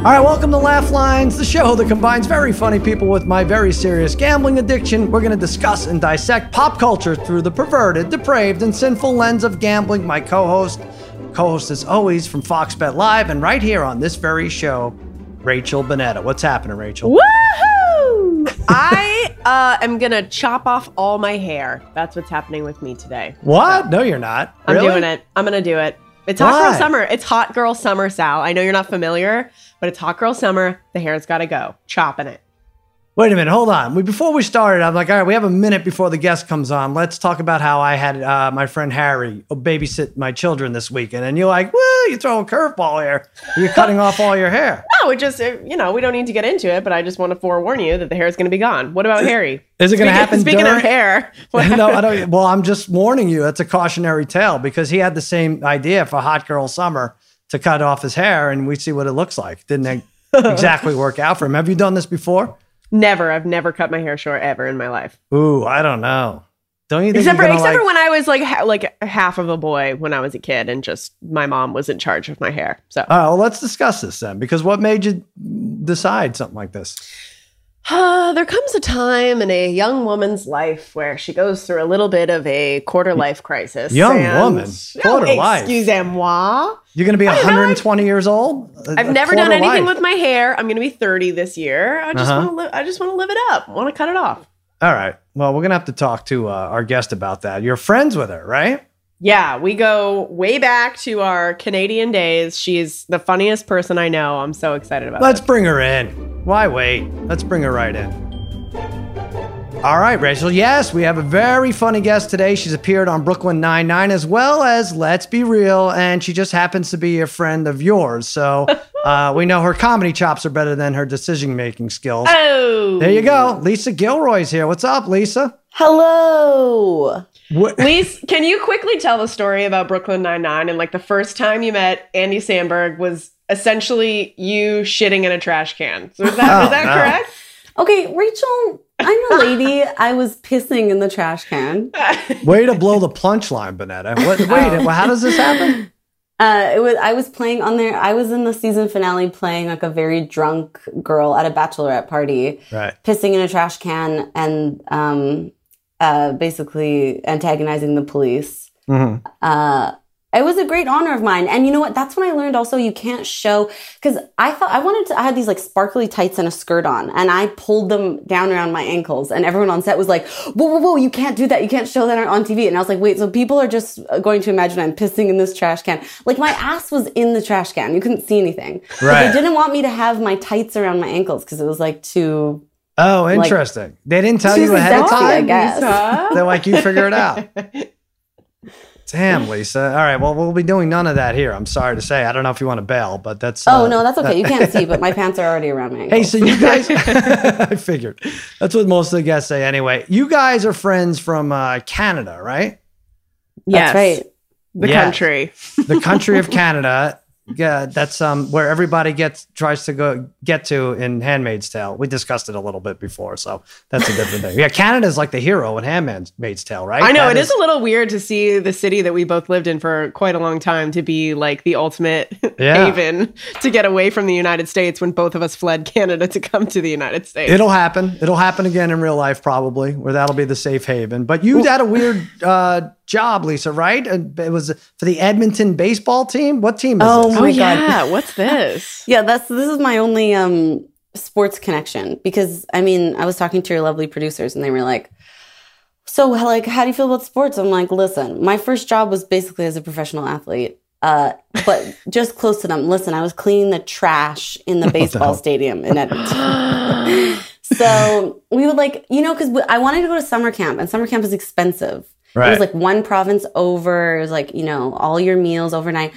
All right, welcome to Laugh Lines, the show that combines very funny people with my very serious gambling addiction. We're going to discuss and dissect pop culture through the perverted, depraved, and sinful lens of gambling. My co host, co host is always from Fox Bet Live, and right here on this very show, Rachel Bonetta. What's happening, Rachel? Woohoo! I uh, am gonna chop off all my hair. That's what's happening with me today. What? No, you're not. I'm Really? doing it. I'm gonna do it. It's hot Why? girl summer. It's hot girl summer, Sal. I know you're not familiar, but it's hot girl summer. The hair's gotta go. Chopping it. Wait a minute, hold on. We, before we started, I'm like, all right, we have a minute before the guest comes on. Let's talk about how I had uh, my friend Harry babysit my children this weekend. And you're like, woo, you throw a curveball here. You're cutting off all your hair. No, it just uh, you know we don't need to get into it, but I just want to forewarn you that the hair is gonna be gone. What about Harry? Is it going to happen Speaking during- of hair, no, I don't. Well, I'm just warning you. That's a cautionary tale because he had the same idea for Hot Girl Summer to cut off his hair, and we see what it looks like. Didn't that exactly work out for him. Have you done this before? Never. I've never cut my hair short ever in my life. Ooh, I don't know. Don't you think? Except for except for when I was like ha- like half of a boy when I was a kid, and just my mom was in charge of my hair. So right, well, let's discuss this then. Because what made you decide something like this? Uh, there comes a time in a young woman's life where she goes through a little bit of a quarter life crisis. Young and- woman? Quarter oh, life? Excusez-moi. You're going to be I don't know, 120 years old. I've a never done anything life. with my hair. I'm going to be 30 this year. I just Uh-huh. want to li- I just want to live it up. want to cut it off. All right. Well, we're going to have to talk to uh, our guest about that. You're friends with her, right? Yeah, we go way back to our Canadian days. She's the funniest person I know. I'm so excited about Let's it. bring her in. Why wait? Let's bring her right in. All right, Rachel. Yes, we have a very funny guest today. She's appeared on Brooklyn Nine-Nine as well as Let's Be Real, and she just happens to be a friend of yours. So uh, we know her comedy chops are better than her decision-making skills. Oh. There you go. Lisa Gilroy's here. What's up, Lisa? Hello. What? Lise, can you quickly tell the story about Brooklyn Nine-Nine and like the first time you met Andy Samberg was essentially you shitting in a trash can. So is that, Oh, is that no. correct? Okay, Rachel, I'm a lady. I was pissing in the trash can. Way to blow the punchline, Bonetta. What, wait, well, how does this happen? Uh, it was I was playing on there. I was in the season finale playing like a very drunk girl at a bachelorette party, Right. pissing in a trash can and um, uh, basically antagonizing the police. hmm uh, it was a great honor of mine. And you know what? That's when I learned also you can't show because I thought I wanted to. I had these like sparkly tights and a skirt on, and I pulled them down around my ankles, and everyone on set was like, "Whoa, whoa, whoa! You can't do that. You can't show that on TV." And I was like, "Wait, so people are just going to imagine I'm pissing in this trash can? Like my ass was in the trash can. You couldn't see anything. But they didn't want me to have my tights around my ankles because it was like too. Oh, interesting. they didn't tell you ahead of sexy, I time. guess. Lisa? They're like, you figure it out. Damn, Lisa. All right. Well, we'll be doing none of that here. I'm sorry to say. I don't know if you want to bail, but that's. Oh uh, no, that's okay. You can't see, but my pants are already around my ankles. Hey, so you guys, I figured. That's what most of the guests say anyway. You guys are friends from uh, Canada, right? yes. that's right. The Yes. country. The country of Canada. Yeah, that's um where everybody gets tries to go get to in Handmaid's Tale. We discussed it a little bit before, so that's a different thing. Yeah, Canada's like the hero in Handmaid's Tale, right? I know That it is a little weird to see the city that we both lived in for quite a long time to be like the ultimate Yeah. haven to get away from the United States when both of us fled Canada to come to the United States. It'll happen. It'll happen again in real life, probably, where that'll be the safe haven. But you had a weird uh, job, Lisa, right? It was for the Edmonton baseball team. What team is Oh, this? Oh my God. yeah, what's this? Yeah, that's this is my only um sports connection because I mean I was talking to your lovely producers and they were like, so like how do you feel about sports? I'm like, listen, my first job was basically as a professional athlete, uh, but just close to them. Listen, I was cleaning the trash in the baseball stadium in Edmonton. so we would like you know because I wanted to go to summer camp and summer camp is expensive. It was like one province over. It was like, you know, all your meals overnight.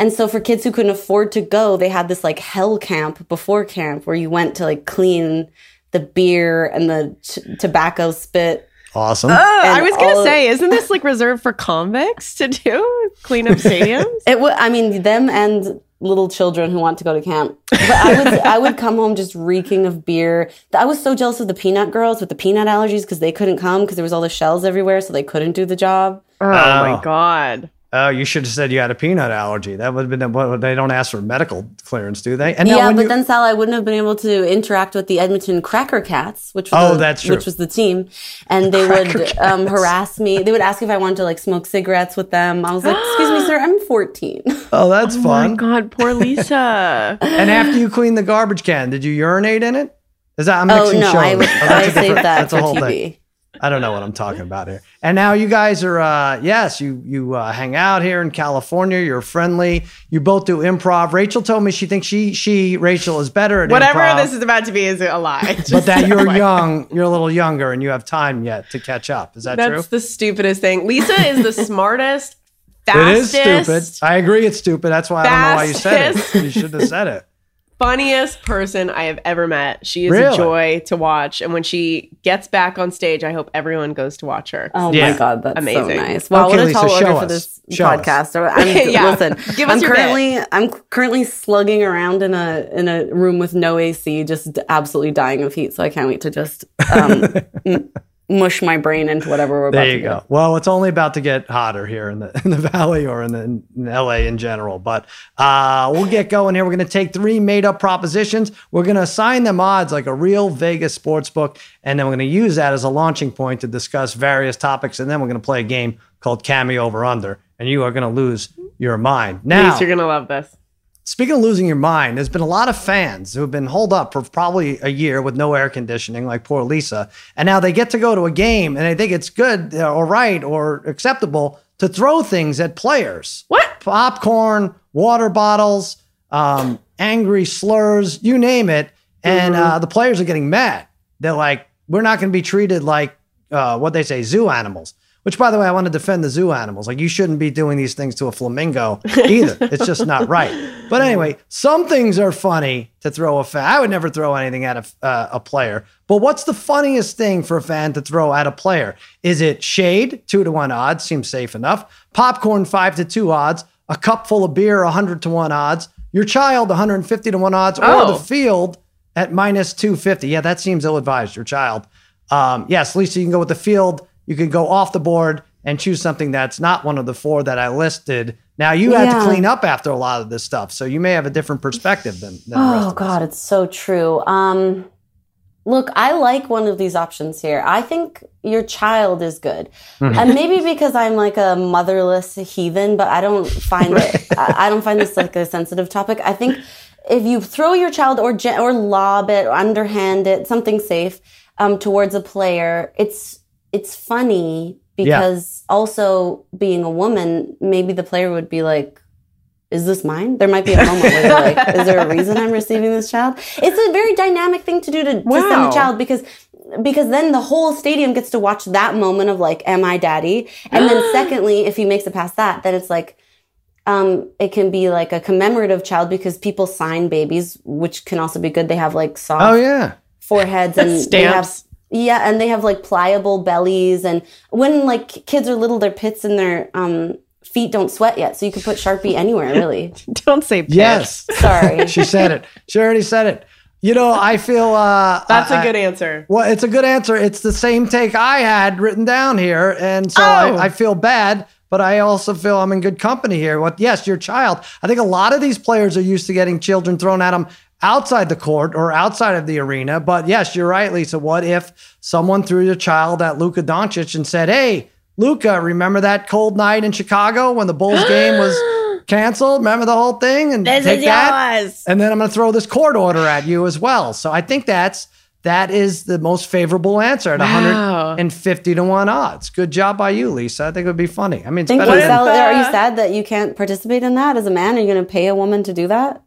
And so for kids who couldn't afford to go, they had this like hell camp before camp where you went to like clean the beer and the t- tobacco spit. Awesome. Oh, I was gonna all- say, isn't this like reserved for convicts to do? Clean up stadiums? It would, I mean, them and little children who want to go to camp. But I would, I would come home just reeking of beer. I was so jealous of the peanut girls with the peanut allergies because they couldn't come because there was all the shells everywhere, so they couldn't do the job. Oh, Oh. my god. Oh, you should have said you had a peanut allergy. That would have been what they don't ask for medical clearance, do they? And yeah, but you- then Sal, I wouldn't have been able to interact with the Edmonton Cracker Cats, which was Oh, the, that's true. which was the team, and they Cracker would um, harass me. They would ask if I wanted to like smoke cigarettes with them. I was like, "Excuse me, sir, I'm 14." oh, that's Oh fun. my god, poor Lisa. And after you cleaned the garbage can, did you urinate in it? Is that I'm oh mixing no, shows? I, would, Oh, that's I a saved that that's for a whole TV. thing. I don't know what I'm talking about here. And now you guys are, uh, yes, you you uh, hang out here in California. You're friendly. You both do improv. Rachel told me she thinks she she Rachel is better at Whatever improv, this is about to be is a lie. but that you're I- young, you're a little younger, and you have time yet to catch up. Is that That's true? That's the stupidest thing. Lisa is the smartest, Fastest, It is stupid. I agree. It's stupid. That's why I don't know why you said it. You shouldn't have said it. Funniest person I have ever met. She is Really? a joy to watch. And when she gets back on stage, I hope everyone goes to watch her. Oh Yeah. my god, that's Amazing. so nice! Well, Okay, what a Lisa, tall show order for this Show podcast. I'm, Yeah. Listen, Give us I'm your bit. currently I'm currently slugging around in a in a room with no AC, just absolutely dying of heat. So I can't wait to just um, m- mush my brain into whatever we're about There to you do. go. Well, it's only about to get hotter here in the in the valley or in, the, in LA in general. But uh, we'll get going here. We're going to take three made up propositions. We're going to assign them odds like a real Vegas sports book, and then we're going to use that as a launching point to discuss various topics. And then we're going to play a game called Cameo Over Under, and you are going to lose your mind. Now, Lisa, you're gonna love this. Speaking of losing your mind, there's been a lot of fans who have been holed up for probably a year with no air conditioning, like poor Lisa. And now they get to go to a game and they think it's good or right or acceptable to throw things at players What? popcorn, water bottles, um, angry slurs, you name it. And uh, the players are getting mad. They're like, we're not going to be treated like uh, what they say, zoo animals. Which, by the way, I want to defend the zoo animals. Like, you shouldn't be doing these things to a flamingo either. it's just not right. But anyway, some things are funny to throw a fan. I would never throw anything at a, uh, a player. But what's the funniest thing for a fan to throw at a player? Is it shade, two to one odds, seems safe enough. Popcorn, five to two odds. A cup full of beer, 100 to one odds. Your child, 150 to one odds. Or Oh. the field at minus 250. Yeah, that seems ill advised. Your child. Um, yes, Lisa, you can go with the field. You can go off the board and choose something that's not one of the four that I listed. Now, you had to clean up after a lot of this stuff, so you may have a different perspective than, than Oh. God, it's so true. Um, look, I like one of these options here. I think your child is good, Mm-hmm. and maybe because I'm like a motherless heathen, but I don't find it. I, I don't find this like a sensitive topic. I think if you throw your child or or lob it or underhand it, something safe, um, towards a player, it's it's funny because also being a woman, maybe the player would be like, is this mine? There might be a moment where they're like, is there a reason I'm receiving this child? It's a very dynamic thing to do to, to send a child because because then the whole stadium gets to watch that moment of like, am I daddy? And then secondly, if he makes it past that, then it's like um, it can be like a commemorative child because people sign babies, which can also be good. They have like soft Oh, yeah. foreheads and they have Stamps. Yeah, and they have like pliable bellies. And when like kids are little, their pits and their um, feet don't sweat yet, so you can put Sharpie anywhere. Really, Don't say pitch. Yes. sorry. she said it. She already said it. You know, I feel uh That's a a good answer. Well, it's a good answer. It's the same take I had written down here, and so Oh. I, I feel bad, but I also feel I'm in good company here. What? Yes, your child. I think a lot of these players are used to getting children thrown at them outside the court or outside of the arena. But yes, you're right, Lisa. What if someone threw your child at Luka Doncic and said, "Hey, Luka, remember that cold night in Chicago when the Bulls game was canceled? Remember the whole thing?" And This take that? and then I'm going to throw this court order at you as well. So I think that's that is the most favorable answer at Wow. 150 to one odds. Good job by you, Lisa. I think it would be funny. I mean, it's Thank better if, than, are you sad that you can't participate in that as a man? Are you going to pay a woman to do that?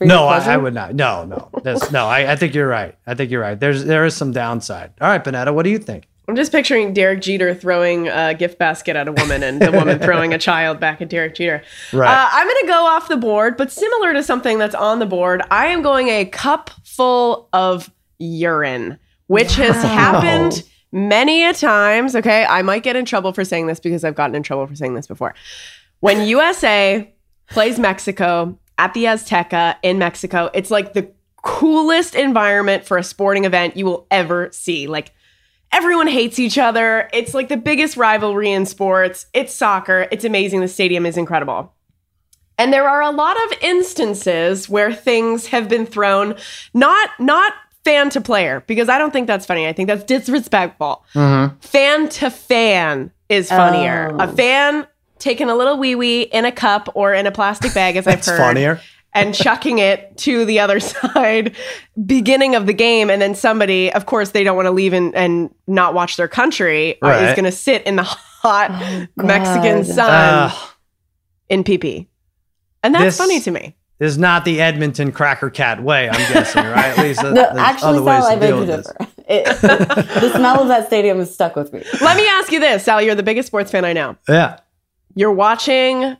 No, I. I would not. No, no, That's, no. I, I think you're right. I think you're right. There's there is some downside. All right, Bonetta, what do you think? I'm just picturing Derek Jeter throwing a gift basket at a woman and the woman throwing a child back at Derek Jeter. Right. Uh, I'm going to go off the board, but similar to something that's on the board, I am going a cup full of urine, which has happened many a times. Okay. I might get in trouble for saying this because I've gotten in trouble for saying this before. When USA plays Mexico at the Azteca in Mexico, it's like the coolest environment for a sporting event you will ever see. Like, Everyone hates each other. It's like the biggest rivalry in sports. It's soccer. It's amazing. The stadium is incredible. And there are a lot of instances where things have been thrown not not fan to player because I don't think that's funny. I think that's disrespectful. Fan to fan is funnier. Oh. A fan taking a little wee wee in a cup or in a plastic bag, as I've heard, funnier. and chucking it to the other side, beginning of the game, and then somebody, of course, they don't want to leave and, and not watch their country, uh, is going to sit in the hot Oh, Mexican sun Ugh. in PP, and that's This- funny to me. This is not the Edmonton Cracker Cat way, I'm guessing, right? At least No, there's actually, other ways Sal, I to beg deal to with this. It, the smell of that stadium is stuck with me. Let me ask you this, Sal. You're the biggest sports fan I know. Yeah. You're watching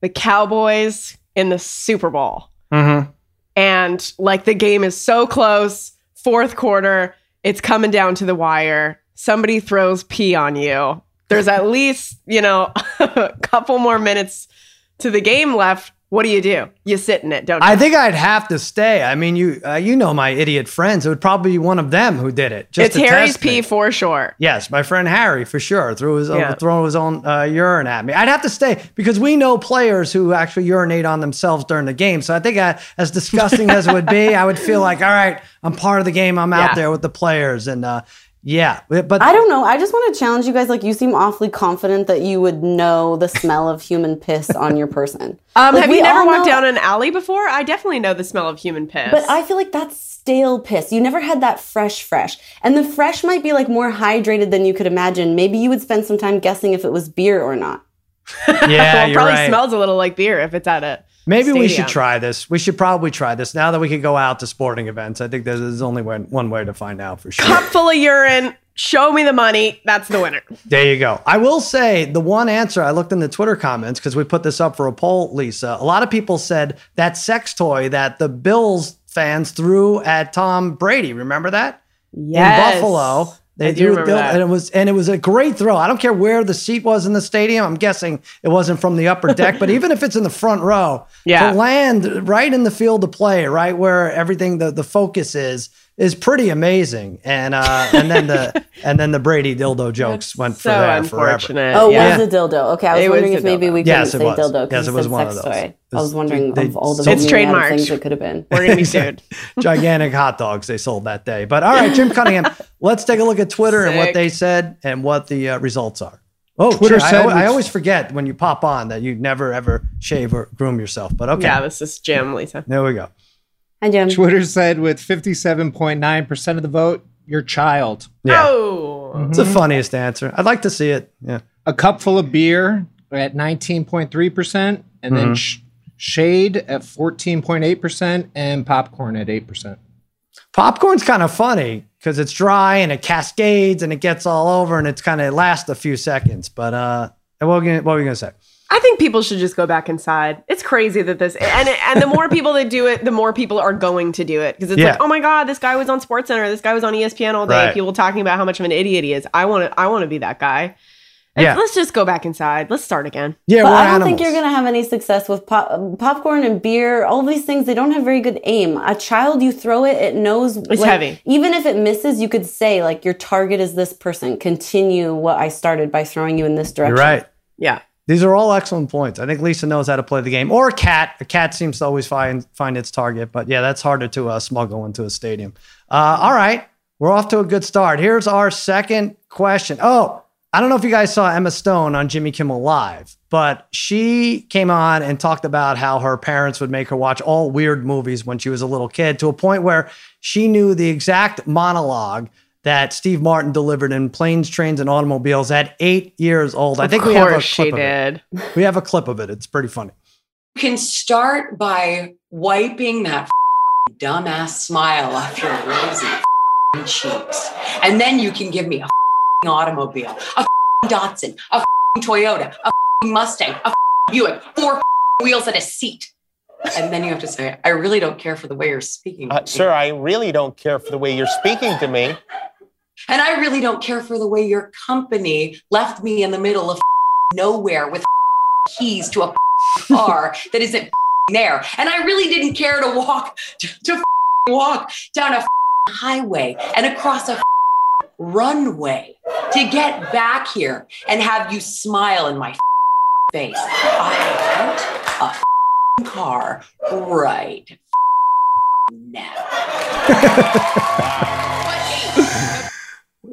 the Cowboys in the Super Bowl. Mm-hmm. and like the game is so close fourth quarter it's coming down to the wire somebody throws pee on you there's at least you know a couple more minutes to the game left what do you do you sit in it don't you I think I'd have to stay. I mean, you uh, you know my idiot friends. It would probably be one of them who did it. Just it's to harry's test me. pee for sure Yes, my friend Harry for sure threw his Yeah. throw his own uh, urine at me. I'd have to stay because we know players who actually urinate on themselves during the game. So I think I, as disgusting as it would be, I would feel like, all right, I'm part of the game. I'm out there with the players, and uh, yeah, but I don't know. I just want to challenge you guys. Like, you seem awfully confident that you would know the smell of human piss on your person. um, Like, have we you never walked know- down an alley before i definitely know the smell of human piss But I feel like that's stale piss. You never had that fresh, fresh. And the fresh might be like more hydrated than you could imagine. Maybe you would spend some time guessing if it was beer or not. yeah, well, it you're probably right. smells a little like beer if it's at it Maybe we should try this. We should probably try this now that we can go out to sporting events. I think there's, there's only one, one way to find out for sure. cup full of urine show me the money that's the winner There you go. I will say the one answer I looked in the Twitter comments because we put this up for a poll, Lisa. A lot of people said that sex toy that the Bills fans threw at Tom Brady. Remember that? Yes. In Buffalo. They I do threw remember Bill- that. and it was and it was a great throw. I don't care where the seat was in the stadium. I'm guessing it wasn't from the upper deck, but even if it's in the front row, Yeah. to land right in the field of play, right where everything the, the focus is, is pretty amazing. And uh and then the and then the Brady dildo jokes went for so there forever. Oh, yeah. was a dildo. Okay, I was It wondering a if maybe dildo. we couldn't Yes, say was. dildo Yes, because it you was one of sex those. toy. I was was- wondering they of all the sold- It's million amount of trademarked. things it could have been. we're gonna be sued gigantic hot dogs they sold that day. But all right, Jim Cunningham, let's take a look at Twitter and what they said and what the uh, results are. Oh, Twitter Jim, I, said al- I always forget when you pop on that you never ever shave or groom yourself. But okay, yeah this is jim lisa there we go. Hi, Jim. Twitter said with 57.9% of the vote, your child. Yeah, oh it's the funniest answer. I'd like to see it. Yeah, A cup full of beer at 19.3%, and then sh- shade at 14.8%, and popcorn at 8%. popcorn's kind of funny because it's dry and it cascades and it gets all over and it's kind of lasts a few seconds. But uh, what were you what were you gonna say? I think people should just go back inside. It's crazy that this and and the more people that do it, the more people are going to do it because it's Yeah. like, oh my god, this guy was on SportsCenter, this guy was on ESPN all day. Right. People talking about how much of an idiot he is. I want to, I want to be that guy. And Yeah. let's just go back inside. Let's start again. Yeah, But I don't animals. think you're going to have any success with pop- popcorn and beer. All these things, they don't have very good aim. A child, you throw it, it knows. It's like, heavy. Even if it misses, you could say, like, your target is this person. Continue what I started by throwing you in this direction. You're right. Yeah. These are all excellent points. I think Lisa knows how to play the game. Or a cat. A cat seems to always find find its target. But yeah, that's harder to uh, smuggle into a stadium. Uh, all right, we're off to a good start. Here's our second question. Oh, I don't know if you guys saw Emma Stone on Jimmy Kimmel Live, but she came on and talked about how her parents would make her watch all weird movies when she was a little kid to a point where she knew the exact monologue that Steve Martin delivered in Planes, Trains, and Automobiles at eight years old. I think of we have a course she clip of it. did. We have a clip of it. It's pretty funny. You can start by wiping that dumbass smile off your rosy cheeks. And then you can give me a f***ing automobile, a f***ing Datsun, a f***ing Toyota, a f***ing Mustang, a f***ing Buick, four wheels and a seat. And then you have to say, I really don't care for the way you're speaking. to Uh, me. sir, I really don't care for the way you're speaking to me. And I really don't care for the way your company left me in the middle of nowhere with keys to a car that isn't there. And I really didn't care to walk to walk down a highway and across a runway to get back here and have you smile in my face. I want a car right now.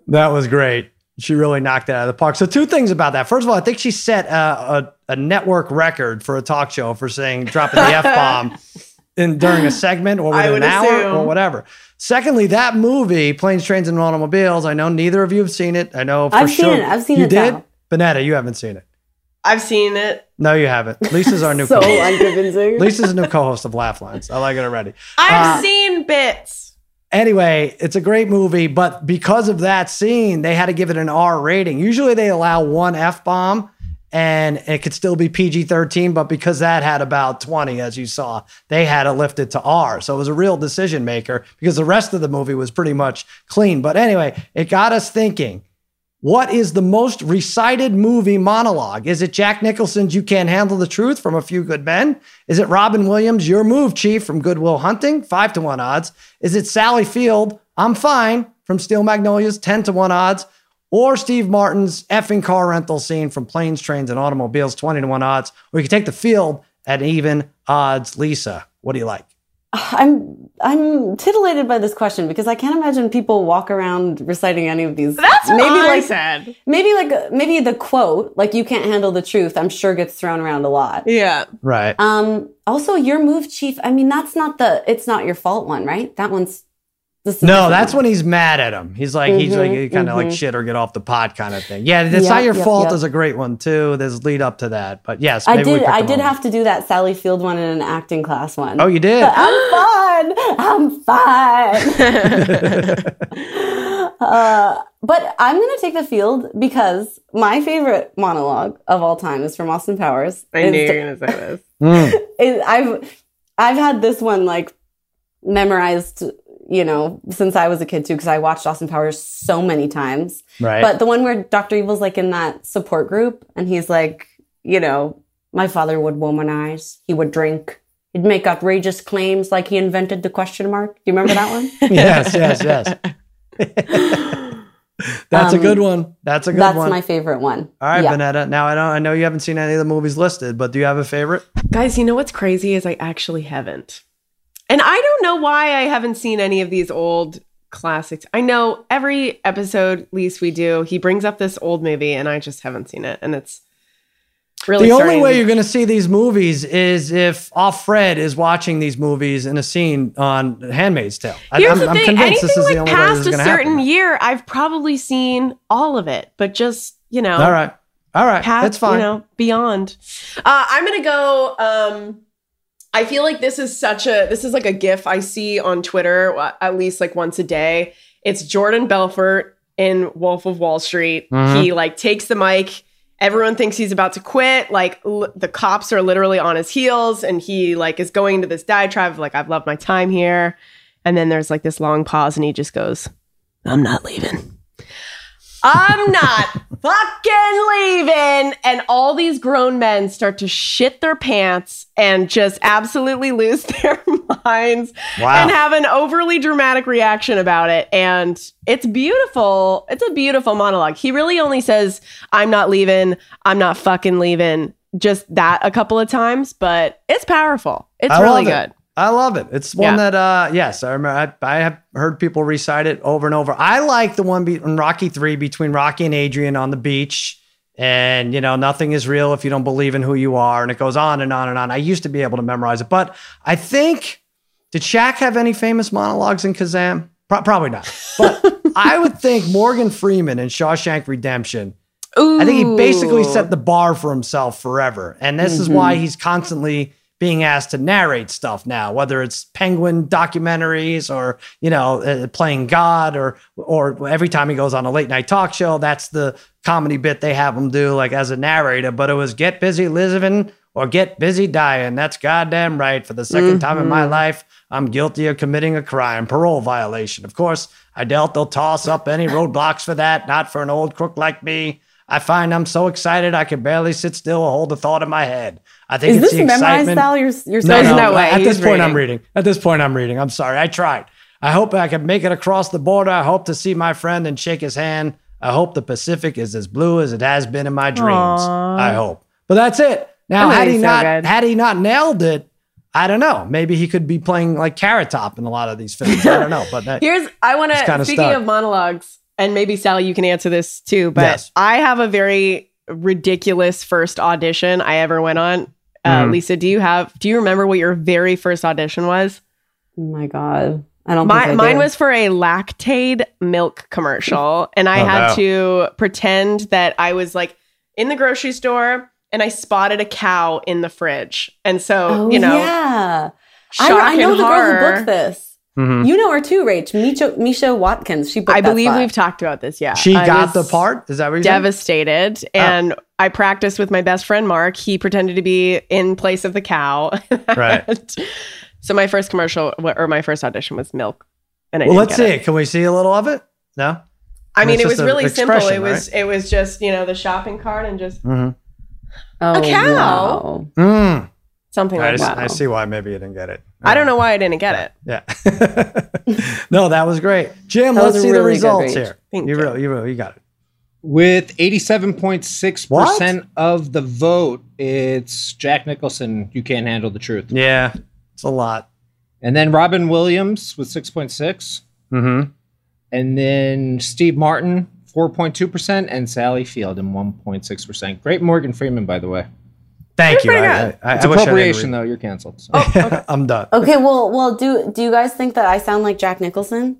That was great. She really knocked it out of the park. So, two things about that. First of all, I think she set a, a, a network record for a talk show for saying dropping the f bomb in during a segment or within an hour or whatever. Secondly, that movie, Planes, Trains, and Automobiles. I know neither of you have seen it. I know for I've seen it. I've seen you it, did. Sal. Bonetta, you haven't seen it. I've seen it. No, you haven't. Lisa's our new so co-host. unconvincing. Lisa's a new co-host of Laugh Lines. I like it already. I've Uh, seen bits. Anyway, it's a great movie, but because of that scene, they had to give it an R rating. Usually they allow one F bomb and it could still be PG 13, but because that had about 20, as you saw, they had to lift it to R. So it was a real decision maker because the rest of the movie was pretty much clean. But anyway, it got us thinking. What is the most recited movie monologue? Is it Jack Nicholson's You Can't Handle the Truth from A Few Good Men? Is it Robin Williams' Your Move, Chief from Good Will Hunting? Five to one odds. Is it Sally Field, I'm Fine from Steel Magnolias? 10 to one odds. Or Steve Martin's effing car rental scene from Planes, Trains, and Automobiles? 20 to one odds. Or you can take the field at even odds. Lisa, what do you like? I'm I'm titillated by this question because I can't imagine people walk around reciting any of these. That's what maybe I like said. maybe like maybe the quote like you can't handle the truth. I'm sure gets thrown around a lot. Yeah. Right. Um. Also, your move, Chief. I mean, that's not the it's not your fault one, right? That one's. This is a No, that's when he's mad at him. He's like, he's like, kind of like mhm. shit or get off the pot kind of thing. Yeah, it's Yep, not your yep, fault yep. is a great one too. There's lead up to that, but yes, I maybe we did. pick I a did moment. have to do that Sally Field one in an acting class one. Oh, you did. But I'm fine. I'm fine. uh, but I'm going to take the field because my favorite monologue of all time is from Austin Powers. I knew you It's- were gonna say this. Mm. it- I've I've had this one like memorized, you know, since I was a kid too, because I watched Austin Powers so many times. Right. But the one where Dr. Evil's like in that support group and he's like, you know, my father would womanize, he would drink, he'd make outrageous claims like he invented the question mark. Do you remember that one? yes, yes, yes. That's a Um, good one. That's a good That's one. That's my favorite one. All right, Yeah. Bonetta. Now I don't. I know you haven't seen any of the movies listed, but do you have a favorite? Guys, you know what's crazy is I actually haven't. And I don't know why I haven't seen any of these old classics. I know every episode, at least we do, he brings up this old movie and I just haven't seen it. And it's really the only way you're going to see these movies is if Offred is watching these movies in a scene on Handmaid's Tale. I, Here's I'm, the I'm thing, convinced anything this is like the only way this past a certain happen. year, I've probably seen all of it, but just, you know, All right, all right, past, that's fine. you know, beyond. Uh, I'm gonna go. Um, I feel like this is such a this is like a gif I see on Twitter uh, at least like once a day. It's Jordan Belfort in Wolf of Wall Street. Mhm. He like takes the mic. Everyone thinks he's about to quit. Like l- the cops are literally on his heels, and he like is going into this diatribe of like I've loved my time here. And then there's like this long pause, and he just goes, "I'm not leaving." I'm not fucking leaving. And all these grown men start to shit their pants and just absolutely lose their minds Wow. and have an overly dramatic reaction about it. And it's beautiful. It's a beautiful monologue. He really only says, I'm not leaving. I'm not fucking leaving. Just that a couple of times, but it's powerful. It's I really good. it. I love it. It's one Yeah. that, uh, yes, I remember. I, I have heard people recite it over and over. I like the one be- in Rocky Three between Rocky and Adrian on the beach, and you know, nothing is real if you don't believe in who you are, and it goes on and on and on. I used to be able to memorize it, but I think did Shaq have any famous monologues in Kazam? Pro- probably not. But I would think Morgan Freeman in Shawshank Redemption I think he basically set the bar for himself forever. And this is why he's constantly being asked to narrate stuff now, whether it's penguin documentaries or, you know, uh, playing God or or every time he goes on a late night talk show, that's the comedy bit they have him do like as a narrator, but it was get busy living or get busy dying. That's goddamn right. For the 2nd time in my life, I'm guilty of committing a crime, parole violation. Of course, I doubt they'll toss up any roadblocks for that, not for an old crook like me. I find I'm so excited I can barely sit still or hold a thought in my head. I think Is it's this the memorized excitement. style? You're, you're No, There's no, no way. At this He's point, I'm reading. reading. At this point, I'm reading. I'm sorry. I tried. I hope I can make it across the border. I hope to see my friend and shake his hand. I hope the Pacific is as blue as it has been in my dreams. Aw. I hope. But that's it. Now, Oh, had he so not good. had he not nailed it, I don't know. Maybe he could be playing like Carrot Top in a lot of these films. I don't know. But that, Here's I want to speaking stuck. of monologues, and maybe Sally, you can answer this too. But Yes. I have a very ridiculous first audition I ever went on. Uh, Mhm. Lisa, do you have? Do you remember what your very first audition was? Oh my god. I don't My, think I mine do. was for a Lactaid milk commercial, and I Oh, had no. to pretend that I was like in the grocery store, and I spotted a cow in the fridge, and so Oh, you know, yeah. I, shock I know and the girl who booked this. Mhm. You know her too, Rach. Misha, Misha Watkins. She booked I that believe spot. we've talked about this. Yeah, she I got the part. Is that what you're saying? Devastated, and I practiced with my best friend Mark. He pretended to be in place of the cow. Right. so my first commercial or my first audition was milk, and I Well, let's see it. it. Can we see a little of it? No. I mean, it was really simple. It expression, was it was just you know the shopping cart and just mmm Oh, A cow? wow. Mm. Something I, like that. I see why maybe you didn't get it. I don't know why I didn't get it. Yeah. no, that was great. Jim, That let's see the really good, results here. Thank you you. really, you really, you got it. With 87.6% of the vote, it's Jack Nicholson. You can't handle the truth. Yeah, it's a lot. And then Robin Williams with 6.6. Mm-hmm. And then Steve Martin, 4.2%. And Sally Field in 1.6%. Great Morgan Freeman, by the way. Thank you. pretty I. I, I, It's I wish I appropriation, though. You're canceled. So. Oh, I'm done. Okay, well, well, do do you guys think that I sound like Jack Nicholson?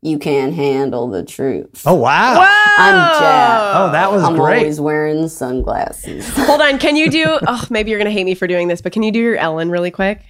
You can't handle the truth. Oh wow. I'm Jack. Oh, that was I'm great. always wearing sunglasses. Hold on. Can you do? Oh, maybe you're gonna hate me for doing this, but can you do your Ellen really quick?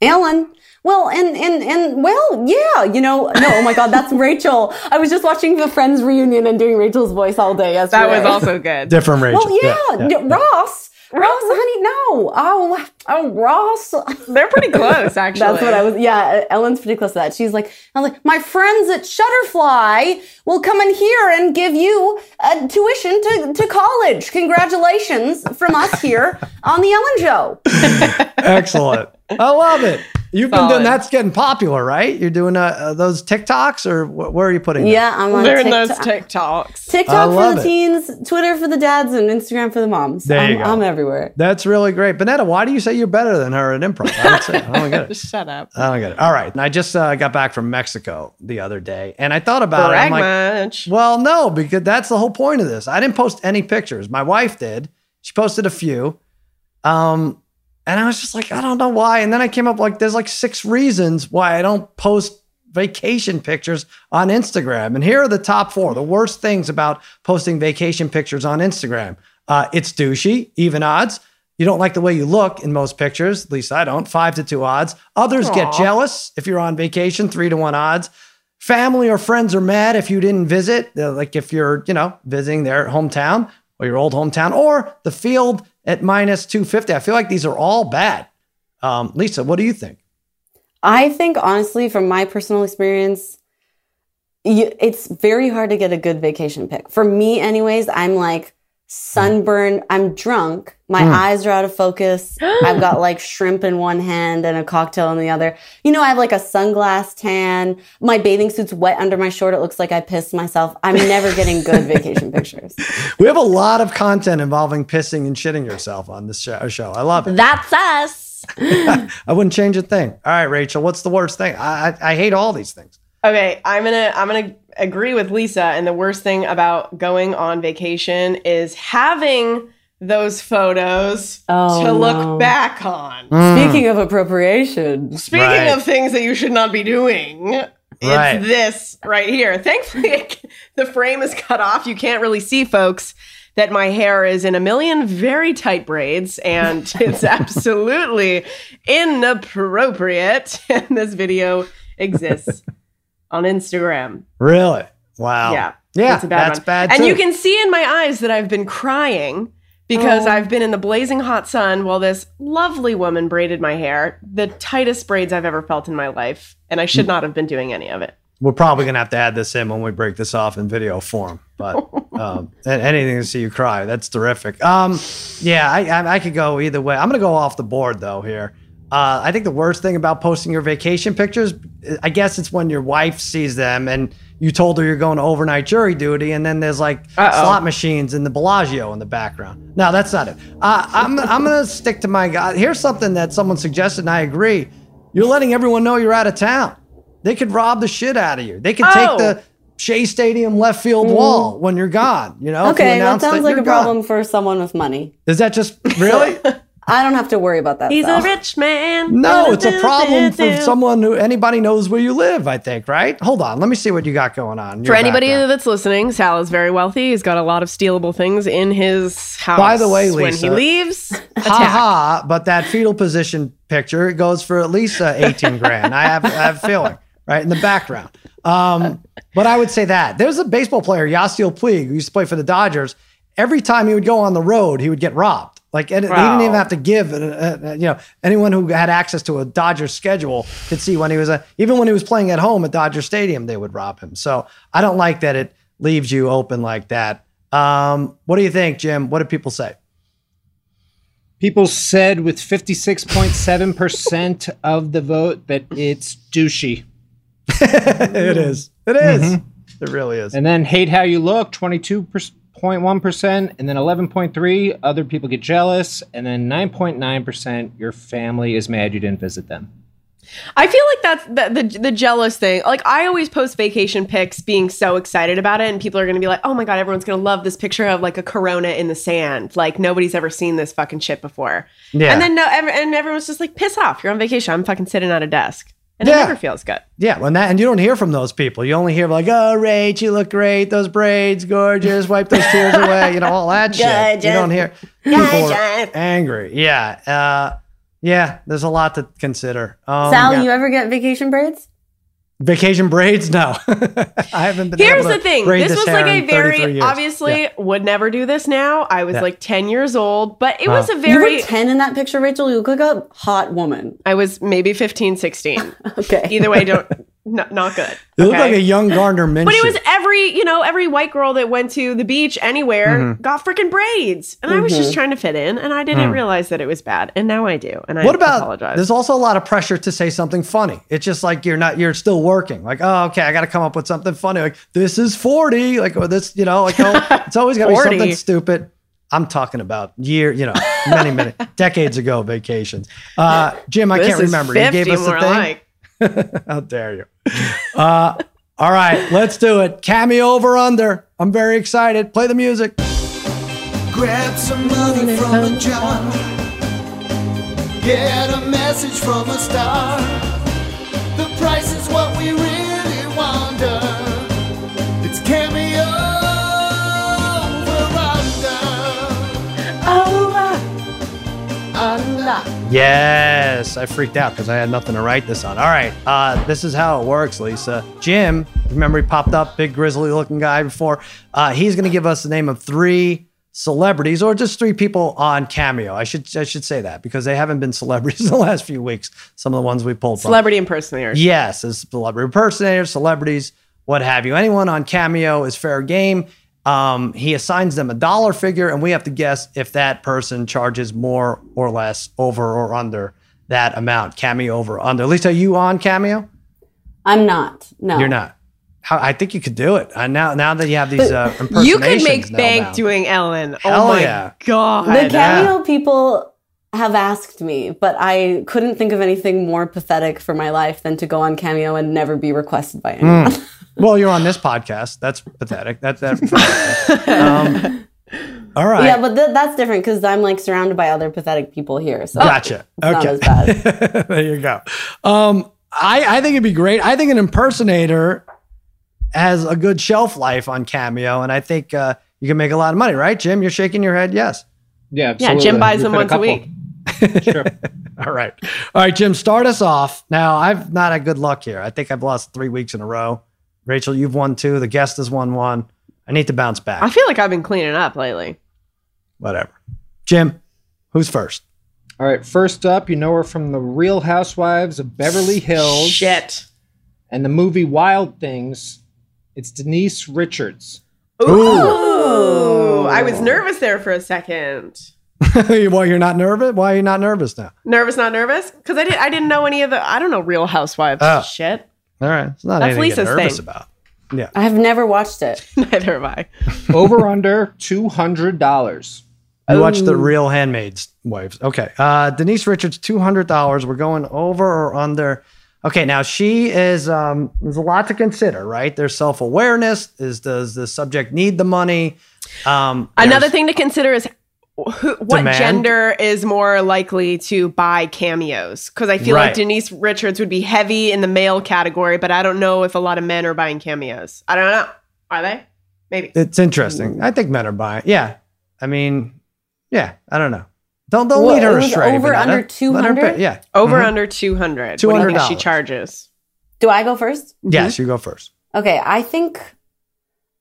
Ellen. Well, and and and well, yeah, you know, no, oh my God, that's Rachel. I was just watching the Friends reunion and doing Rachel's voice all day yesterday. That was also good. Different Rachel. Well, yeah, yeah, n- Ross, Ross, honey, no, oh, oh, Ross. They're pretty close, actually. That's what I was. Yeah, Ellen's pretty close to that. She's like, I was like, my friends at Shutterfly will come in here and give you a tuition to, to college. Congratulations from us here on the Ellen Show. Excellent. I love it. You've been doing that's getting popular, right? You're doing uh, uh, those TikToks, or wh- where are you putting? them? Yeah, I'm on They're in those TikTok. TikToks. I TikTok for the it. teens, Twitter for the dads, and Instagram for the moms. There I'm, you go. I'm everywhere. That's really great. Bonetta, why do you say you're better than her at improv? I don't, say, I don't get it. Shut up. I don't get it. All right. And I just uh, got back from Mexico the other day, and I thought about it. I'm Brag like, much. Well, no, because that's the whole point of this. I didn't post any pictures. My wife did. She posted a few. Um, and I was just like, I don't know why. And then I came up like there's like six reasons why I don't post vacation pictures on Instagram. And here are the top four. The worst things about posting vacation pictures on Instagram. Uh, it's douchey, even odds. You don't like the way you look in most pictures. At least I don't. Five to two odds. Others get jealous if you're on vacation, three to one odds. Family or friends are mad if you didn't visit, uh, like if you're, you know, visiting their hometown or your old hometown or the field at minus 250. I feel like these are all bad. Um, Lisa, what do you think? I think honestly, from my personal experience, you, it's very hard to get a good vacation pic. For me, anyways, I'm like sunburned. I'm drunk. My Mm. eyes are out of focus. I've got like shrimp in one hand and a cocktail in the other. You know, I have like a sunglass tan. My bathing suit's wet under my short. It looks like I pissed myself. I'm never getting good vacation pictures. We have a lot of content involving pissing and shitting yourself on this show. show. I love it. That's us. I wouldn't change a thing. All right, Rachel, what's the worst thing? I, I, I hate all these things. Okay, I'm gonna I'm gonna agree with Lisa. And the worst thing about going on vacation is having those photos Oh, to look no. back on. Hmm. Speaking of appropriation, Speaking Right. of things that you should not be doing, it's Right. this right here. Thankfully, the frame is cut off. You can't really see, folks, that my hair is in a million very tight braids, and it's absolutely inappropriate. And this video exists on Instagram. Really? Wow. Yeah. Yeah, It's a bad that's one. bad And you can see in my eyes that I've been crying because I've been in the blazing hot sun while this lovely woman braided my hair, the tightest braids I've ever felt in my life. And I should not have been doing any of it. We're probably gonna have to add this in when we break this off in video form. But um, anything to see you cry, that's terrific. Um, yeah, I, I I could go either way. I'm gonna go off the board though here. Uh, I think the worst thing about posting your vacation pictures, I guess it's when your wife sees them and you told her you're going to overnight jury duty, and then there's like Uh-oh. slot machines in the Bellagio in the background. No, that's not it. Uh, I'm I'm gonna stick to my God. Here's something that someone suggested, and I agree. You're letting everyone know you're out of town. They could rob the shit out of you. They could Oh. take the Shea Stadium left field wall when you're gone. You know? if you Okay, that sounds like you're a problem for someone with money. Is that just really? I don't have to worry about that. He's though. a rich man. No, it's a problem for someone who anybody knows where you live. I think, right? Hold on, let me see what you got going on. For anybody background. that's listening, Sal is very wealthy. He's got a lot of stealable things in his house. By the way, when he leaves, ha attack. ha, but that fetal position picture it goes for at least uh, 18 grand. I have, I have a feeling, right, in the background. Um, but I would say that there's a baseball player, Yasiel Puig, who used to play for the Dodgers. Every time he would go on the road, he would get robbed. Like, and he didn't even have to give, uh, uh, you know, anyone who had access to a Dodgers schedule could see when he was, a, even when he was playing at home at Dodger Stadium, they would rob him. So I don't like that it leaves you open like that. Um, what do you think, Jim? What do people say? People said with 56.7% of the vote that it's douchey. it is. It is. It really is. And then hate how you look, 22.1%. And then 11.3, other people get jealous. And then 9.9%, your family is mad you didn't visit them. I feel like that's the, the the jealous thing. Like I always post vacation pics, being so excited about it, and people are gonna be like, "Oh my god, everyone's gonna love this picture of like a Corona in the sand. Like nobody's ever seen this fucking shit before." Yeah. And then no, ev- and everyone's just like, "Piss off! You're on vacation. I'm fucking sitting at a desk." And Yeah. it never feels good. yeah, when that and you don't hear from those people. You only hear like, "Oh, Rach, you look great. Those braids, gorgeous. Wipe those tears away." You know all that shit. You don't hear people angry. Yeah, uh, yeah. There's a lot to consider. Um, Sal, yeah. you ever get vacation braids? Vacation braids? No, I haven't been. Here's able to Here's the thing. braid This was hair like a very obviously Yeah. would never do this now. I was Yeah. like 10 years old, but it was Wow. a You very were 10 in that picture, Rachel. You look like a hot woman. I was maybe 15, 16. Okay. Either way, don't not, not good. It okay? like a young Gardner Minshew. But it was every, you know, every white girl that went to the beach anywhere Mm-hmm. got freaking braids. And I was just trying to fit in and I didn't realize that it was bad. And now I do. And I Mm. What about apologize. there's also a lot of pressure to say something funny. It's just like you're not you're still working. Like, oh, okay, I got to come up with something funny. Like, this is 40. Like, or this, you know, like oh, it's always got to be something stupid. I'm talking about year, you know, many, many decades ago vacations. Uh, Jim, I This can't remember. 50 you gave us the thing. like. How dare you? Uh, all right, let's do it. Cameo over under. I'm very excited. Play the music. Grab some money from a jar. Get a message from a star. Yes, I freaked out because I had nothing to write this on. All right, uh, this is how it works, Lisa. Jim, remember he popped up, big grizzly looking guy before. Uh, he's going to give us the name of three celebrities or just three people on Cameo. I should I should say that because they haven't been celebrities in the last few weeks. Some of the ones we pulled from. Celebrity impersonators. Yes, as celebrity impersonators, celebrities, what have you. Anyone on Cameo is fair game. Um, he assigns them a dollar figure, and we have to guess if that person charges more or less over or under that amount. Cameo over under. Lisa, are you on Cameo? I'm not. No. You're not. I think you could do it. Uh, now, now that you have these uh, impersonations, You could make nailed bank down. doing Ellen. Hell oh my yeah. god. The Yeah. cameo people have asked me, but I couldn't think of anything more pathetic for my life than to go on Cameo and never be requested by anyone. Well, you're on this podcast. That's pathetic. That's that. um, all right. Yeah, but th- that's different because I'm like surrounded by other pathetic people here. So Gotcha. it's not okay. as bad. there you go. Um, I, I think it'd be great. I think an impersonator has a good shelf life on Cameo, and I think uh, you can make a lot of money, right, Jim? You're shaking your head. Yes. Yeah, Yeah. Jim buys We've them once a couple. week. Sure. All right. All right, Jim, start us off. Now, I've not had good luck here. I think I've lost three weeks in a row. Rachel, you've won two. The guest has won one. I need to bounce back. I feel like I've been cleaning up lately. Whatever. Jim, who's first? All right, first up, you know her from The Real Housewives of Beverly Hills Shit. and the movie Wild Things. It's Denise Richards. Ooh. I was nervous there for a second. Why you're not nervous? Why are you not nervous now? Nervous, not nervous? Because I didn't. I didn't know any of the. I don't know Real Housewives Oh. shit. All right, it's not That's anything to get Lisa's nervous thing. about. I've never watched it. Neither have I. Over under two hundred dollars. I watched the Real Handmaid's Wives. Okay, uh, Denise Richards, two hundred dollars. We're going over or under. Okay, now she is. Um, there's a lot to consider, right? There's self awareness. Is does the subject need the money? Um, Another there's- thing to consider is who, what Demand? gender is more likely to buy cameos? Because I feel like Denise Richards would be heavy in the male category, but I don't know if a lot of men are buying cameos. I don't know. Are they? Maybe. It's interesting. I think men are buying. Yeah, I mean, yeah. I don't know. Don't don't Well, lead her astray. over Bonetta. under 200? Yeah. Over Mhm. under 200. What do you think she charges? Do I go first? Yes, you go first. Okay, I think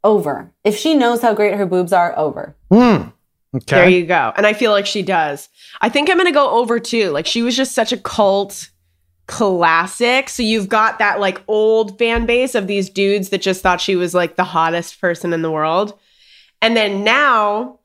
over. If she knows how great her boobs are, over. Hmm. Okay. There you go. And I feel like she does. I think I'm going to go over too. Like she was just such a cult classic. So you've got that like old fan base of these dudes that just thought she was like the hottest person in the world. And then now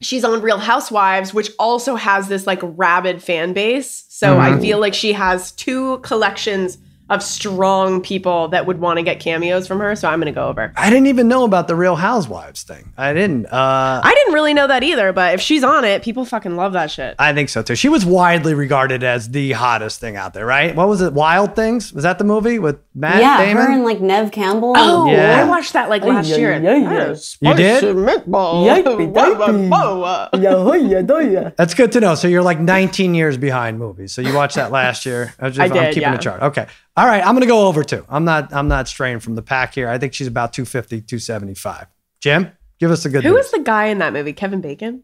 she's on Real Housewives, which also has this like rabid fan base. So I mm-hmm. feel like she has two collections of strong people that would want to get cameos from her. So I'm going to go over. I didn't even know about the Real Housewives thing. I didn't. Uh, I didn't really know that either, but if she's on it, people fucking love that shit. I think so too. She was widely regarded as the hottest thing out there, right? What was it? Wild Things? Was that the movie with Matt yeah, Damon? her and like Neve Campbell. Oh, Yeah. I watched that like last yeah, year. yeah, yeah. You did? Meatball. Yippee dippy. Whoa, yeah, yeah, yeah, yeah. That's good to know. So you're like 19 years behind movies. So you watched that last year. I, was just, I I'm keeping yeah. the chart. Okay. All right. I'm going to go over too. I'm not. I'm not straying from the pack here. I think she's about 250, 275. Jim, give us a good Who news. was the guy in that movie? Kevin Bacon?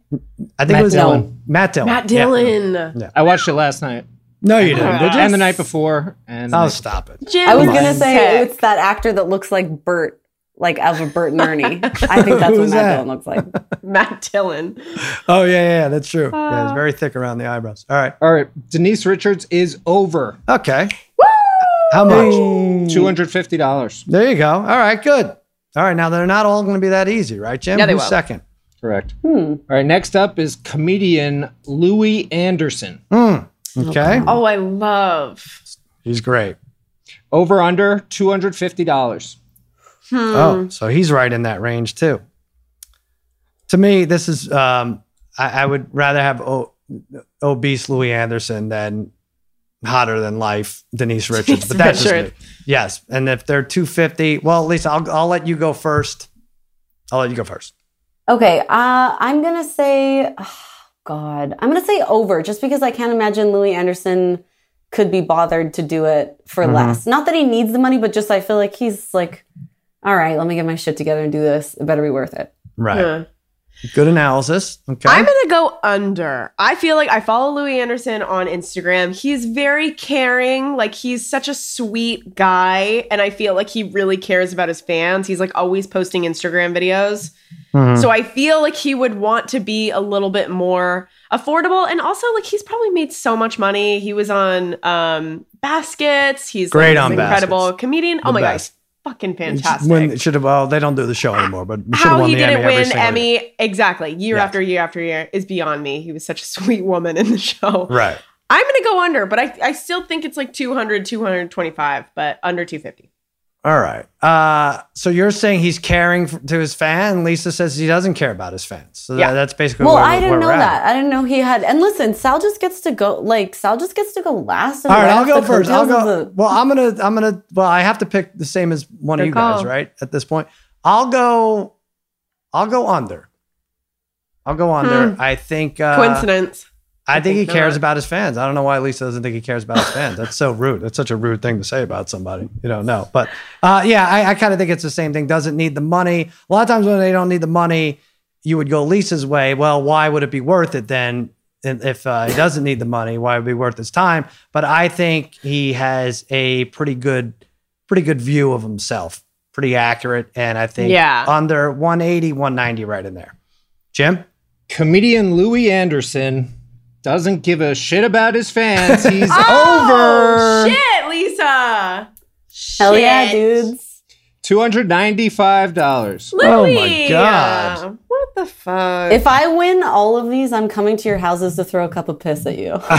I think Matt it was Dillon. Matt Dillon. Matt Yeah. Dillon. I watched it last night No, you didn't. Did you? and the night before. And Oh, the- stop it. Jim I was gonna say Tech. it's that actor that looks like Bert, like of a Bert and Ernie. I think that's what Matt that? Dillon looks like. Matt Dillon. Oh yeah, yeah, yeah, that's true. yeah, Uh. it's very thick around the eyebrows. All right. all right, Denise Richards is over Okay. How much? two hundred fifty dollars. There you go. All right, good. All right, now they're not all going to be that easy, right, Jim? Yeah, they Who's won't. second? Correct. Hmm. All right, next up is comedian Louie Anderson. Hmm. Okay. Oh, I love. He's great. Over under two hundred fifty dollars. Hmm. Oh, so he's right in that range too. To me, this is um, I, I would rather have o- obese Louie Anderson than hotter than life Denise Richards, but that's just me. Yes, and if they're two fifty, well, Lisa, I'll I'll let you go first. I'll let you go first. Okay, uh, I'm gonna say, oh, God, I'm gonna say over, just because I can't imagine Louie Anderson could be bothered to do it for Mm-hmm. less. Not that he needs the money, but just I feel like he's like, all right, let me get my shit together and do this. It better be worth it. Right. Huh. Good analysis. Okay. I'm gonna go under. I feel like I follow Louie Anderson on Instagram. He's very caring. Like he's such a sweet guy, and I feel like he really cares about his fans. He's like always posting Instagram videos. Mhm. So I feel like he would want to be a little bit more affordable, and also like he's probably made so much money. He was on um Baskets. He's Great like, on incredible Baskets. comedian. Oh The my god, best. he's fucking fantastic. When should have well, they don't do the show anymore, but should have How won he the didn't Emmy win single year. Emmy exactly year Yes. after year after year is beyond me. He was such a sweet woman in the show. Right. I'm going to go under, but I, I still think it's like 200, 225, but under 250. All right. Uh, so you're saying he's caring f- to his fan, and Lisa says he doesn't care about his fans. So Yeah. that, that's basically Well, where, I didn't know we're at. that. I didn't know he had. And listen, Sal just gets to go. Like Sal just gets to go last. All right, I'll go first. I'll go. of the- Well, I'm gonna, I'm gonna. Well, I have to pick the same as one of Good you guys, right? At this point, I'll go. I'll go under. I'll go under. I think. Uh, Coincidence. I think he cares not. about his fans. I don't know why Lisa doesn't think he cares about his fans. That's so rude. That's such a rude thing to say about somebody. You don't know. But uh, yeah, I, I kind of think it's the same thing. Doesn't need the money. A lot of times when they don't need the money, you would go Lisa's way. Well, why would it be worth it then? And If uh, he doesn't need the money, why would it be worth his time? But I think he has a pretty good, pretty good view of himself. Pretty accurate. And I think Yeah. under 180, 190 right in there. Jim? Comedian Louie Anderson doesn't give a shit about his fans. He's Oh, over shit, Lisa. Hell yeah, Shit. dudes. two hundred ninety-five dollars. Oh my God. What What the fuck? If I win all of these, I'm coming to your houses to throw a cup of piss at you.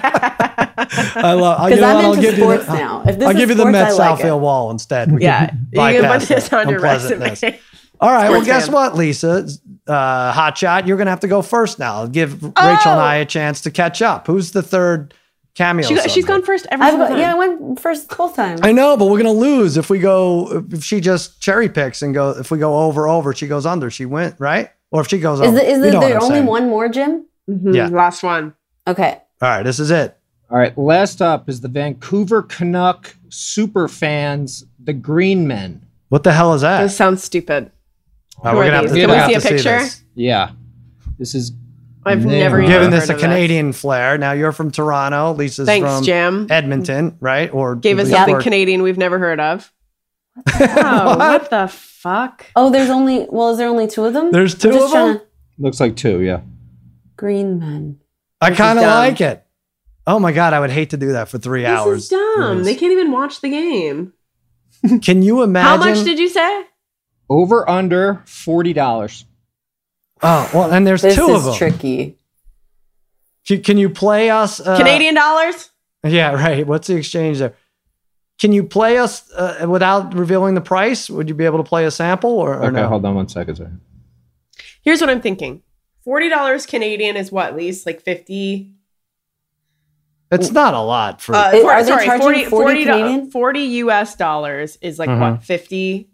I love. Because you know I'm what, I'll into give sports you the, now. If this I'll is give you the sports, Mets I like Southfield it. wall instead. We yeah, can you can bypass put this that on your resume. All right. Well, guess fan. what, Lisa? Uh, hot shot. You're gonna have to go first now. Give Rachel Oh! and I a chance to catch up. Who's the third cameo? She, got- she's gone first every I've single time. yeah, I went first both times. I know, but we're gonna lose if we go. If she just cherry picks and go. If we go over, over, she goes under. She went right. Or if she goes Is, over, the, is you the, know there only saying. one more, Jim? Mhm, Yeah. Last one. Okay. All right, this is it. All right, last up is the Vancouver Canuck super fans, the Green Men. What the hell is that? This sounds stupid. Oh, we're gonna have to, these? we're Can gonna we have see a to picture? this. Yeah. This is I've Never never heard even Giving heard this a of Canadian flair. Now you're from Toronto. Lisa's Thanks, from Jim. Edmonton, right? Or Gave us something or- Canadian we've never heard of. Oh, what the fuck? Oh, there's only, well, is there only two of them? There's I'm two just of them. to- looks like two, yeah. Green men. I is kind of dumb. like it. Oh my god, I would hate to do that for three This hours. is dumb. Liz. They can't even watch the game. Can you imagine? How much did you say? Over under forty dollars. Oh well, and there's This two of is them. tricky. Can, can you play us? Uh, Canadian dollars? Yeah, right. What's the exchange there? Can you play us uh, without revealing the price? Would you be able to play a sample or, or Okay, no? hold on one second. Sorry. Here's what I'm thinking. Forty dollars Canadian is what, least like fifty. It's not a lot for. Uh, Are for- they sorry, charging 40, 40 40 Canadian? 40 US dollars is like Mhm. what, 50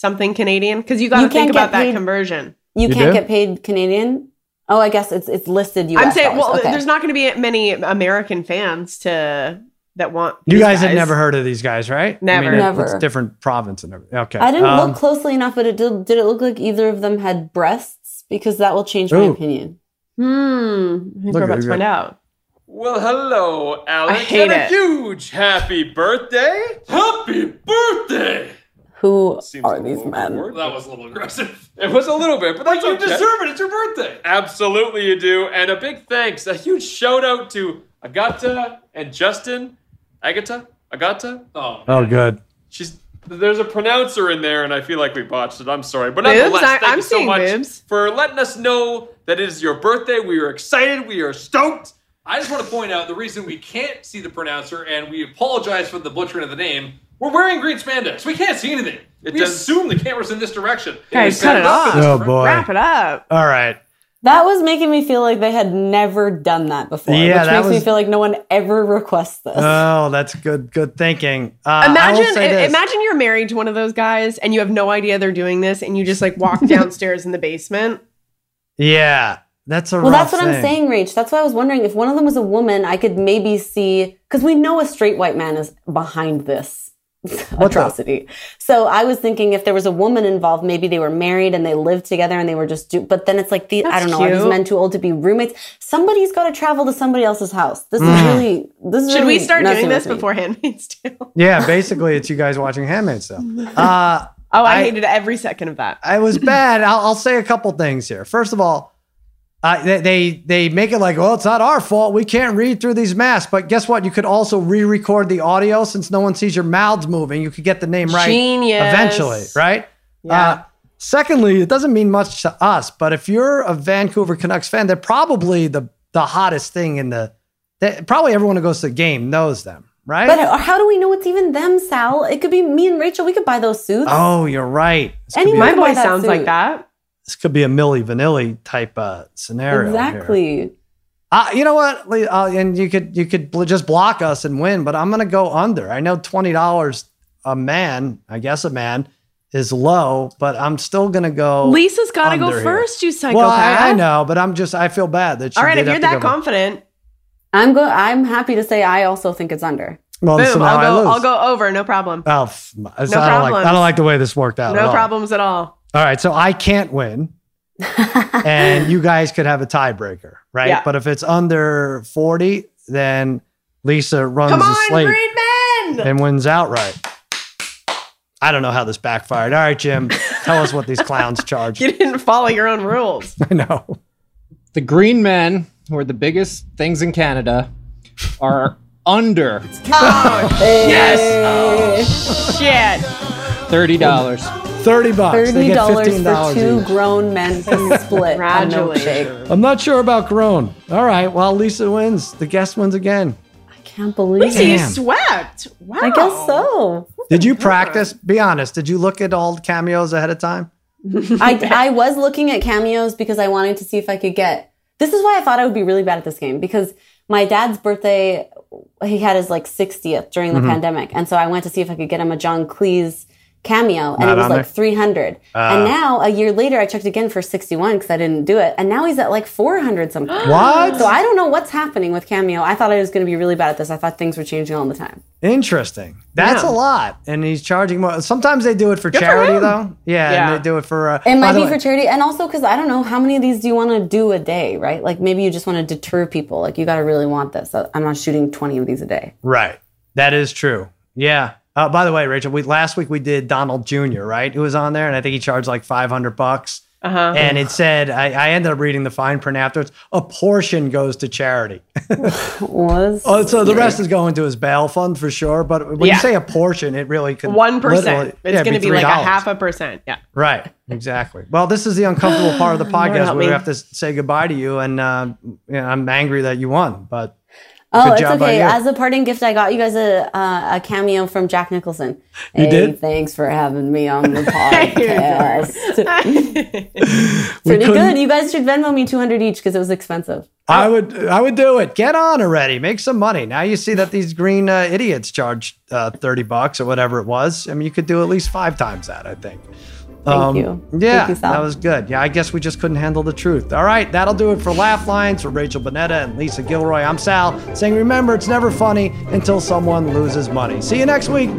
something Canadian? Because you got to think about get that paid- conversion. You, You can't do? get paid Canadian? Oh, I guess it's it's listed US I'm saying, dollars. well, okay. there's not going to be many American fans to that want. you these guys, have never heard of these guys, right? Never. it- Never. It's different province and everything. Okay. I didn't um, look closely enough, but it did, did it look like either of them had breasts? Because that will change my opinion. Hmm. I think Look we're about to find out. Well, hello, Alex. hate and a huge happy birthday. Happy birthday! Who Seems are a these men? overboard. That was a little aggressive. It was a little bit, but that's you okay. deserve it. It's your birthday. Absolutely, you do. And a big thanks, a huge shout out to Agata and Justin. Agata? Agata? Oh, Oh, good. She's there's a pronouncer in there, and I feel like we botched it. I'm sorry, but Boobs? nonetheless, I- thank I'm you so much boobs. for letting us know that it is your birthday. We are excited. We are stoked. I just want to point out the reason we can't see the pronouncer, and we apologize for the butchering of the name. We're wearing green spandex. We can't see anything. It we does- assume the camera's in this direction. Guys, It's cut it set off. Oh, boy. Wrap it up. All right. That was making me feel like they had never done that before, Yeah, which that makes me feel like no one ever requests this. Oh, that's good. Good thinking. Uh, I will Imagine, say this. imagine you're married to one of those guys and you have no idea they're doing this, and you just like walk downstairs in the basement. Yeah, that's a. well, rough that's what I'm saying, Rach. That's why I was wondering if one of them was a woman, I could maybe see because we know a straight white man is behind this atrocity. So I was thinking if there was a woman involved, maybe they were married and they lived together and they were just do. But then it's like the I don't know, are these cute. men too old to be roommates? Somebody's got to travel to somebody else's house. This is Mm. really this is Should really we start doing this before Handmaid's Tale? Yeah, basically, it's you guys watching Handmaid's Tale. Uh, Oh, I, I- hated every second of that. I was bad. I'll, I'll say a couple things here. First of all, uh, they, they they make it like, well, it's not our fault. We can't read through these masks. But guess what? You could also re-record the audio since no one sees your mouths moving. You could get the name right Genius. eventually, right? Yeah. Uh, secondly, it doesn't mean much to us, but if you're a Vancouver Canucks fan, they're probably the the hottest thing in the. They, probably everyone who goes to the game knows them, right? But how do we know it's even them, Sal? It could be me and Rachel. We could buy those suits. oh, you're right. This could, My voice that sounds like that. This could be a Milli Vanilli type uh, scenario. here. exactly. Uh, you know what? Uh, and you could you could bl- just block us and win, but I'm gonna go under. I know twenty dollars a man, I guess a man, is low, but I'm still gonna go. Lisa's got to go under here. first, you psychopath. Well, I, I know, but I'm just I feel bad that. She All right, did if you're that go- confident, I'm go. I'm happy to say I also think it's under. well, so boom, now I I'll lose. go. I'll go over. No problem. Oh, f- I, don't like. I don't like the way this worked out. at No all. problems at all. All right, so I can't win, and you guys could have a tiebreaker, right? Yeah. But if it's under forty, then Lisa runs Come the slate. green and wins outright. I don't know how this backfired. All right, Jim, tell us what these clowns charge. You didn't follow your own rules. I know. The Green Men, who are the biggest things in Canada, are under Oh, Yes. Oh, shit. Thirty dollars. 30 bucks. They Thirty get dollars $15 for two each. grown men to split a milkshake. I'm not sure about grown. All right, well, Lisa wins. The guest wins again. I can't believe it. Lisa, you swept. Wow. I guess so. Did you practice? Be honest. Did you look at all the cameos ahead of time? I, I was looking at cameos because I wanted to see if I could get. This is why I thought I would be really bad at this game because my dad's birthday, he had his like 60th during the Mhm. pandemic. And so I went to see if I could get him a John Cleese cameo and Not it was like there? 300. Ah. and now a year later, I checked again for 61 because I didn't do it. And now he's at like 400 something. What? So I don't know what's happening with cameo. I thought I was going to be really bad at this. I thought things were changing all the time. Interesting. That's Yeah. a lot. And he's charging more. Sometimes they do it for Good charity, him. though. Yeah, Yeah. and they do it for. Uh, It might be way- for charity, and also because I don't know how many of these do you want to do a day, right? Like maybe you just want to deter people. Like you got to really want this. I'm not shooting 20 of these a day. Right. That is true. Yeah. Uh, by the way, Rachel, we last week we did Donald Jr. Right, who was on there, and I think he charged like five hundred bucks. Uh-huh. And it said, I, I ended up reading the fine print afterwards. A portion goes to charity. Was oh, so the rest is going to his bail fund for sure. But when Yeah. you say a portion, it really could One. It's yeah, going to be like a half a percent. Yeah. Right, exactly. Well, this is the uncomfortable part of the podcast where we have to say goodbye to you, and uh, you know, I'm angry that you won, but Oh, good it's okay. As a parting gift, I got you guys a uh, a cameo from Jack Nicholson. You hey, did? Thanks for having me on the podcast. Pretty good. You guys should Venmo me 200 each because it was expensive. I would, I would do it. Get on already. Make some money. Now you see that these green uh, idiots charge uh, thirty bucks or whatever it was. I mean, you could do at least five times that. I think. Thank um, you. Yeah, Thank you, that was good. Yeah, I guess we just couldn't handle the truth. All right, that'll do it for Laugh Lines for Rachel Bonetta and Lisa Gilroy. I'm Sal saying, remember, it's never funny until someone loses money. See you next week.